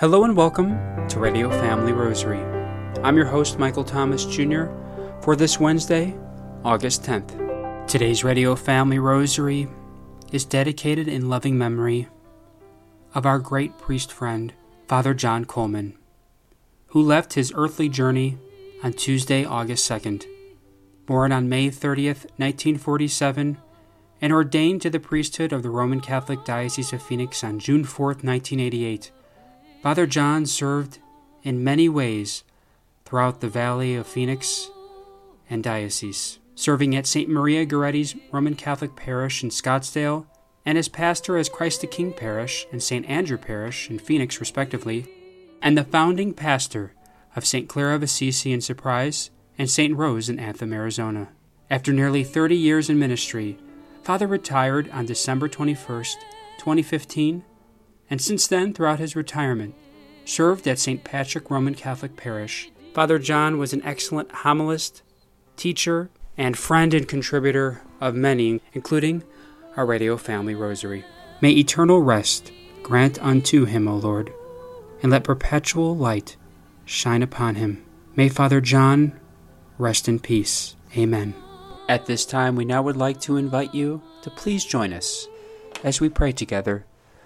Hello and welcome to Radio Family Rosary. I'm your host, Michael Thomas Jr., for this Wednesday, August 10th. Today's Radio Family Rosary is dedicated in loving memory of our great priest friend, Father John Coleman, who left his earthly journey on Tuesday, August 2nd. Born on May 30th, 1947, and ordained to the priesthood of the Roman Catholic Diocese of Phoenix on June 4th, 1988. Father John served in many ways throughout the Valley of Phoenix and Diocese, serving at St. Maria Goretti's Roman Catholic Parish in Scottsdale and as pastor as Christ the King Parish and St. Andrew Parish in Phoenix, respectively, and the founding pastor of St. Clare of Assisi in Surprise and St. Rose in Anthem, Arizona. After nearly 30 years in ministry, Father retired on December 21st, 2015 and since then, throughout his retirement, served at St. Patrick Roman Catholic Parish. Father John was an excellent homilist, teacher, and friend and contributor of many, including our Radio Family Rosary. May eternal rest grant unto him, O Lord, and let perpetual light shine upon him. May Father John rest in peace. Amen. At this time, we now would like to invite you to please join us as we pray together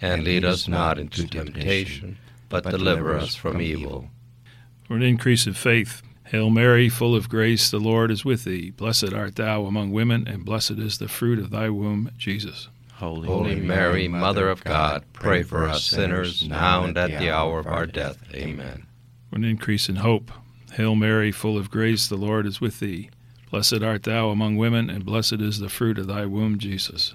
and lead us not into temptation, but deliver us from evil. For an increase of faith, Hail Mary, full of grace, the Lord is with thee. Blessed art thou among women, and blessed is the fruit of thy womb, Jesus. Holy, Holy Mary, Mother of God, pray for us sinners, now and at the hour of our death. Amen. For an increase in hope, Hail Mary, full of grace, the Lord is with thee. Blessed art thou among women, and blessed is the fruit of thy womb, Jesus.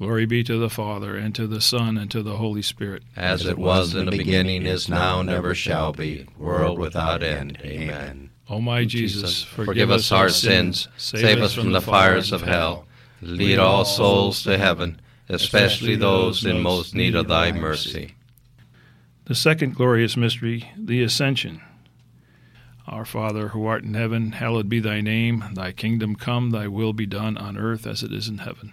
Glory be to the Father, and to the Son, and to the Holy Spirit. As it was in the beginning, is now, and ever shall be, world without end. Amen. O my Jesus, forgive us our sins, save us from the fires of hell, lead all souls to heaven, especially those in most need of thy mercy. The second glorious mystery, the Ascension. Our Father, who art in heaven, hallowed be thy name. Thy kingdom come, thy will be done on earth as it is in heaven.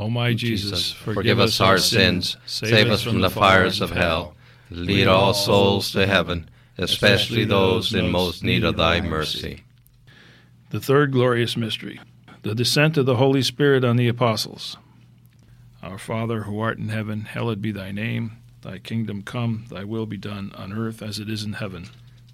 O my Jesus, forgive, forgive us our sins, save us from the fires of hell, lead all souls to heaven, especially those in most need of thy mercy. The third glorious mystery, the descent of the Holy Spirit on the apostles. Our Father, who art in heaven, hallowed be thy name. Thy kingdom come, thy will be done on earth as it is in heaven.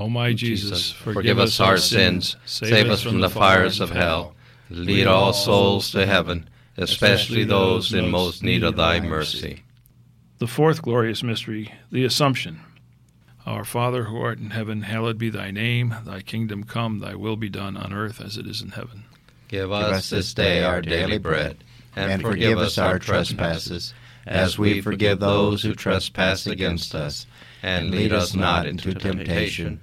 O my Jesus, Forgive us our sins, save us from the fires of hell, lead all souls to heaven, especially those in most need of thy mercy. The fourth glorious mystery, the Assumption. Our Father who art in heaven, hallowed be thy name. Thy kingdom come, thy will be done on earth as it is in heaven. Give us this day our daily bread, and forgive us our trespasses, as we forgive those who trespass against us. And lead us not into temptation,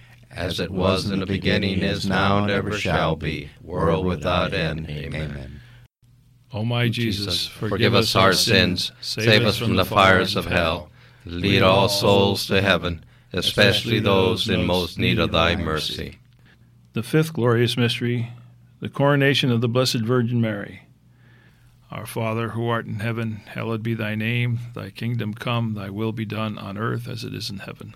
As it was in the beginning, is now, and ever shall be, world without end. Amen. O my Jesus, Forgive us our sins, save us from the fires of hell, lead all souls to heaven, especially those in most need of thy mercy. The fifth glorious mystery, the coronation of the Blessed Virgin Mary. Our Father, who art in heaven, hallowed be thy name. Thy kingdom come, thy will be done on earth as it is in heaven.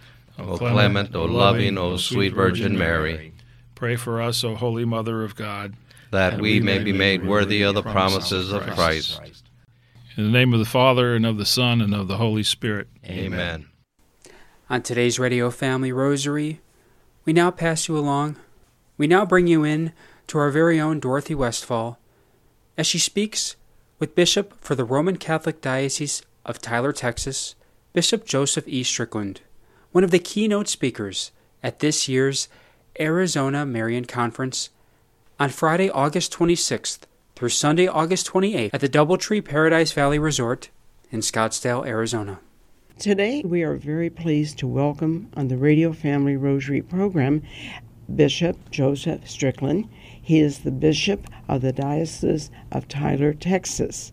O clement, O loving, O sweet Virgin Mary, pray for us, O Holy Mother of God, that we may be made worthy of the promises of Christ. In the name of the Father, and of the Son, and of the Holy Spirit. Amen. On today's Radio Family Rosary, we now pass you along. We now bring you in to our very own Dorothy Westfall as she speaks with Bishop for the Roman Catholic Diocese of Tyler, Texas, Bishop Joseph E. Strickland one of the keynote speakers at this year's Arizona Marian Conference on Friday, August 26th through Sunday, August 28th at the Doubletree Paradise Valley Resort in Scottsdale, Arizona. Today, we are very pleased to welcome on the Radio Family Rosary program Bishop Joseph Strickland. He is the Bishop of the Diocese of Tyler, Texas.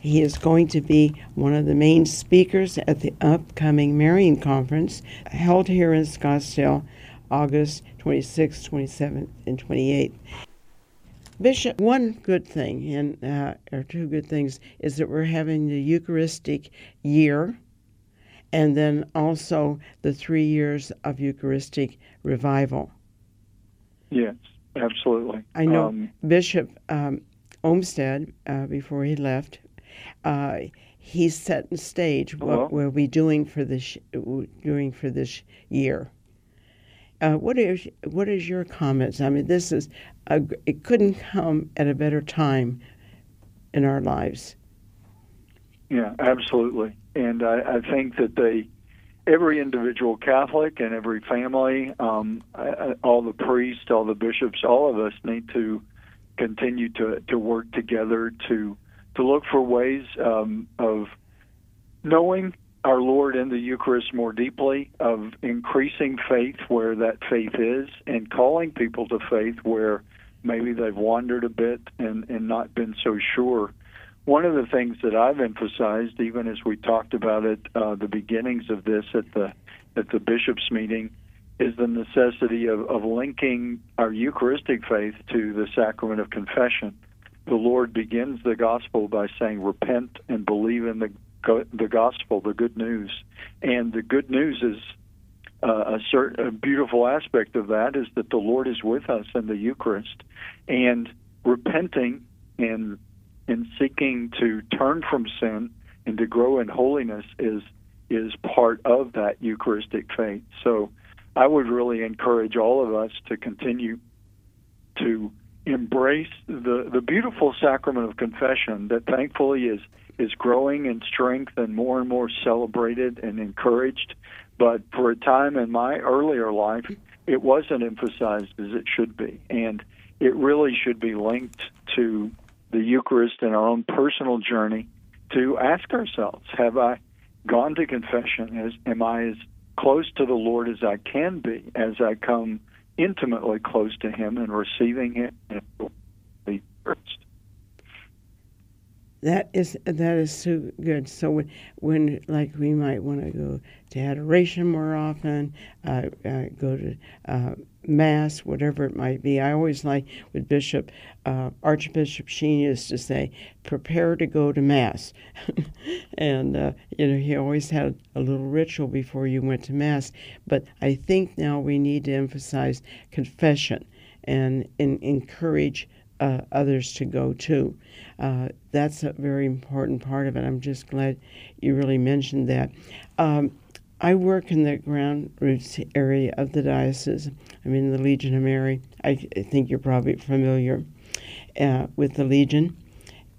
He is going to be one of the main speakers at the upcoming Marian Conference held here in Scottsdale August 26th, 27th, and 28th. Bishop, one good thing, and uh, or two good things, is that we're having the Eucharistic year, and then also the three years of Eucharistic revival. Yes, absolutely. I know um, Bishop um, Olmsted, uh, before he left, uh, he's setting stage what we'll be doing for this doing for this year. Uh, what is what is your comments? I mean, this is a, it couldn't come at a better time in our lives. Yeah, absolutely, and I, I think that they, every individual Catholic and every family, um, all the priests, all the bishops, all of us need to continue to to work together to to look for ways um, of knowing our Lord in the Eucharist more deeply, of increasing faith where that faith is, and calling people to faith where maybe they've wandered a bit and, and not been so sure. One of the things that I've emphasized, even as we talked about it, uh, the beginnings of this at the at the bishops' meeting, is the necessity of, of linking our Eucharistic faith to the sacrament of confession. The Lord begins the gospel by saying, Repent and believe in the, the gospel, the good news. And the good news is uh, a certain a beautiful aspect of that is that the Lord is with us in the Eucharist, and repenting and and seeking to turn from sin and to grow in holiness is is part of that Eucharistic faith. So I would really encourage all of us to continue to embrace the, the beautiful sacrament of confession that thankfully is is growing in strength and more and more celebrated and encouraged. But for a time in my earlier life, it wasn't emphasized as it should be. And it really should be linked to the Eucharist and our own personal journey to ask ourselves, have I gone to confession? As, am I as close to the Lord as I can be as I come intimately close to Him and receiving Him first. That is that is so good. So when, when like we might want to go to adoration more often, uh, uh, go to uh, mass, whatever it might be. I always like with Bishop uh, Archbishop Sheen used to say, "Prepare to go to mass," and uh, you know he always had a little ritual before you went to mass. But I think now we need to emphasize confession and, and encourage uh, others to go too. Uh, that's a very important part of it. I'm just glad you really mentioned that. Um, I work in the ground roots area of the diocese. I'm in the Legion of Mary. I, I think you're probably familiar uh, with the Legion,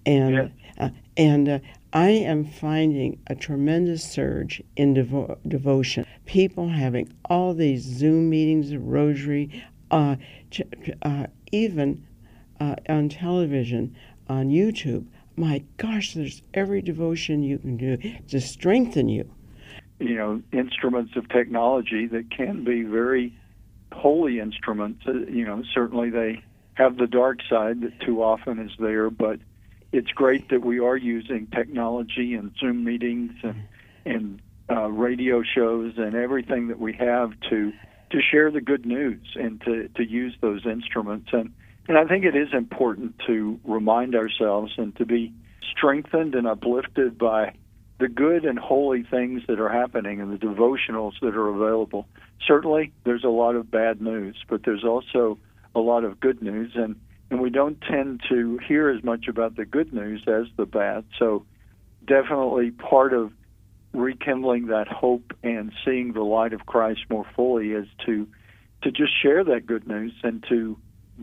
and yeah. Uh, and uh, I am finding a tremendous surge in devo- devotion. People having all these Zoom meetings, rosary, uh, ch- uh, even uh, on television, on YouTube. My gosh, there's every devotion you can do to strengthen you. You know, instruments of technology that can be very holy instruments. Uh, you know, certainly they have the dark side that too often is there, but it's great that we are using technology and Zoom meetings and and uh, radio shows and everything that we have to to share the good news and to to use those instruments and and I think it is important to remind ourselves and to be strengthened and uplifted by the good and holy things that are happening and the devotionals that are available. Certainly, there's a lot of bad news, but there's also a lot of good news, and, and we don't tend to hear as much about the good news as the bad. So, definitely part of rekindling that hope and seeing the light of Christ more fully is to to just share that good news and to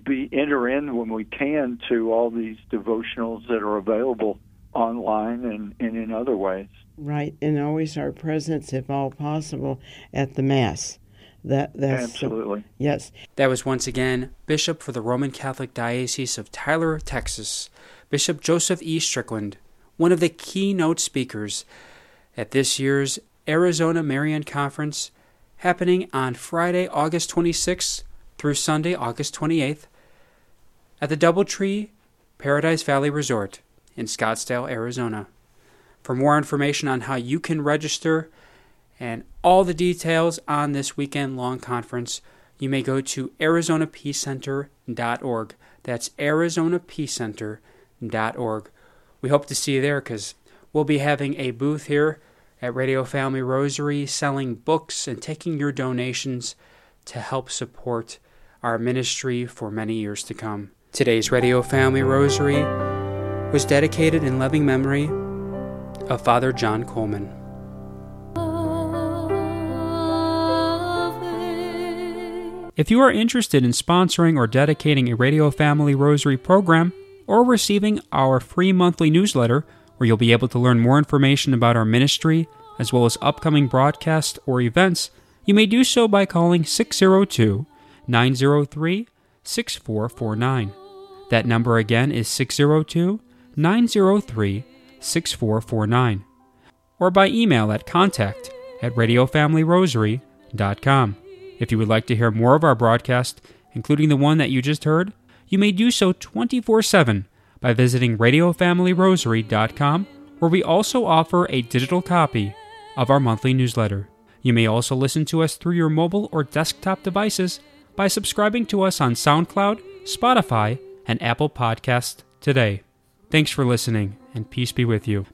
be enter in when we can to all these devotionals that are available online and, and in other ways. Right, and always our presence, if all possible, at the Mass. That that's absolutely so, yes. That was once again Bishop for the Roman Catholic Diocese of Tyler, Texas, Bishop Joseph E. Strickland, one of the keynote speakers at this year's Arizona Marian Conference, happening on Friday, August 26th through Sunday, August 28th, at the Doubletree Paradise Valley Resort in Scottsdale, Arizona. For more information on how you can register and all the details on this weekend long conference, you may go to arizonapeacecenter.org. That's arizonapeacecenter.org. We hope to see you there because we'll be having a booth here at Radio Family Rosary selling books and taking your donations to help support our ministry for many years to come. Today's Radio Family Rosary was dedicated in loving memory of Father John Coleman. If you are interested in sponsoring or dedicating a Radio Family Rosary program or receiving our free monthly newsletter, where you'll be able to learn more information about our ministry as well as upcoming broadcasts or events, you may do so by calling 602 903 6449. That number again is 602 903 6449. Or by email at contact at radiofamilyrosary.com. If you would like to hear more of our broadcast, including the one that you just heard, you may do so 24 7 by visiting radiofamilyrosary.com, where we also offer a digital copy of our monthly newsletter. You may also listen to us through your mobile or desktop devices by subscribing to us on SoundCloud, Spotify, and Apple Podcast today. Thanks for listening, and peace be with you.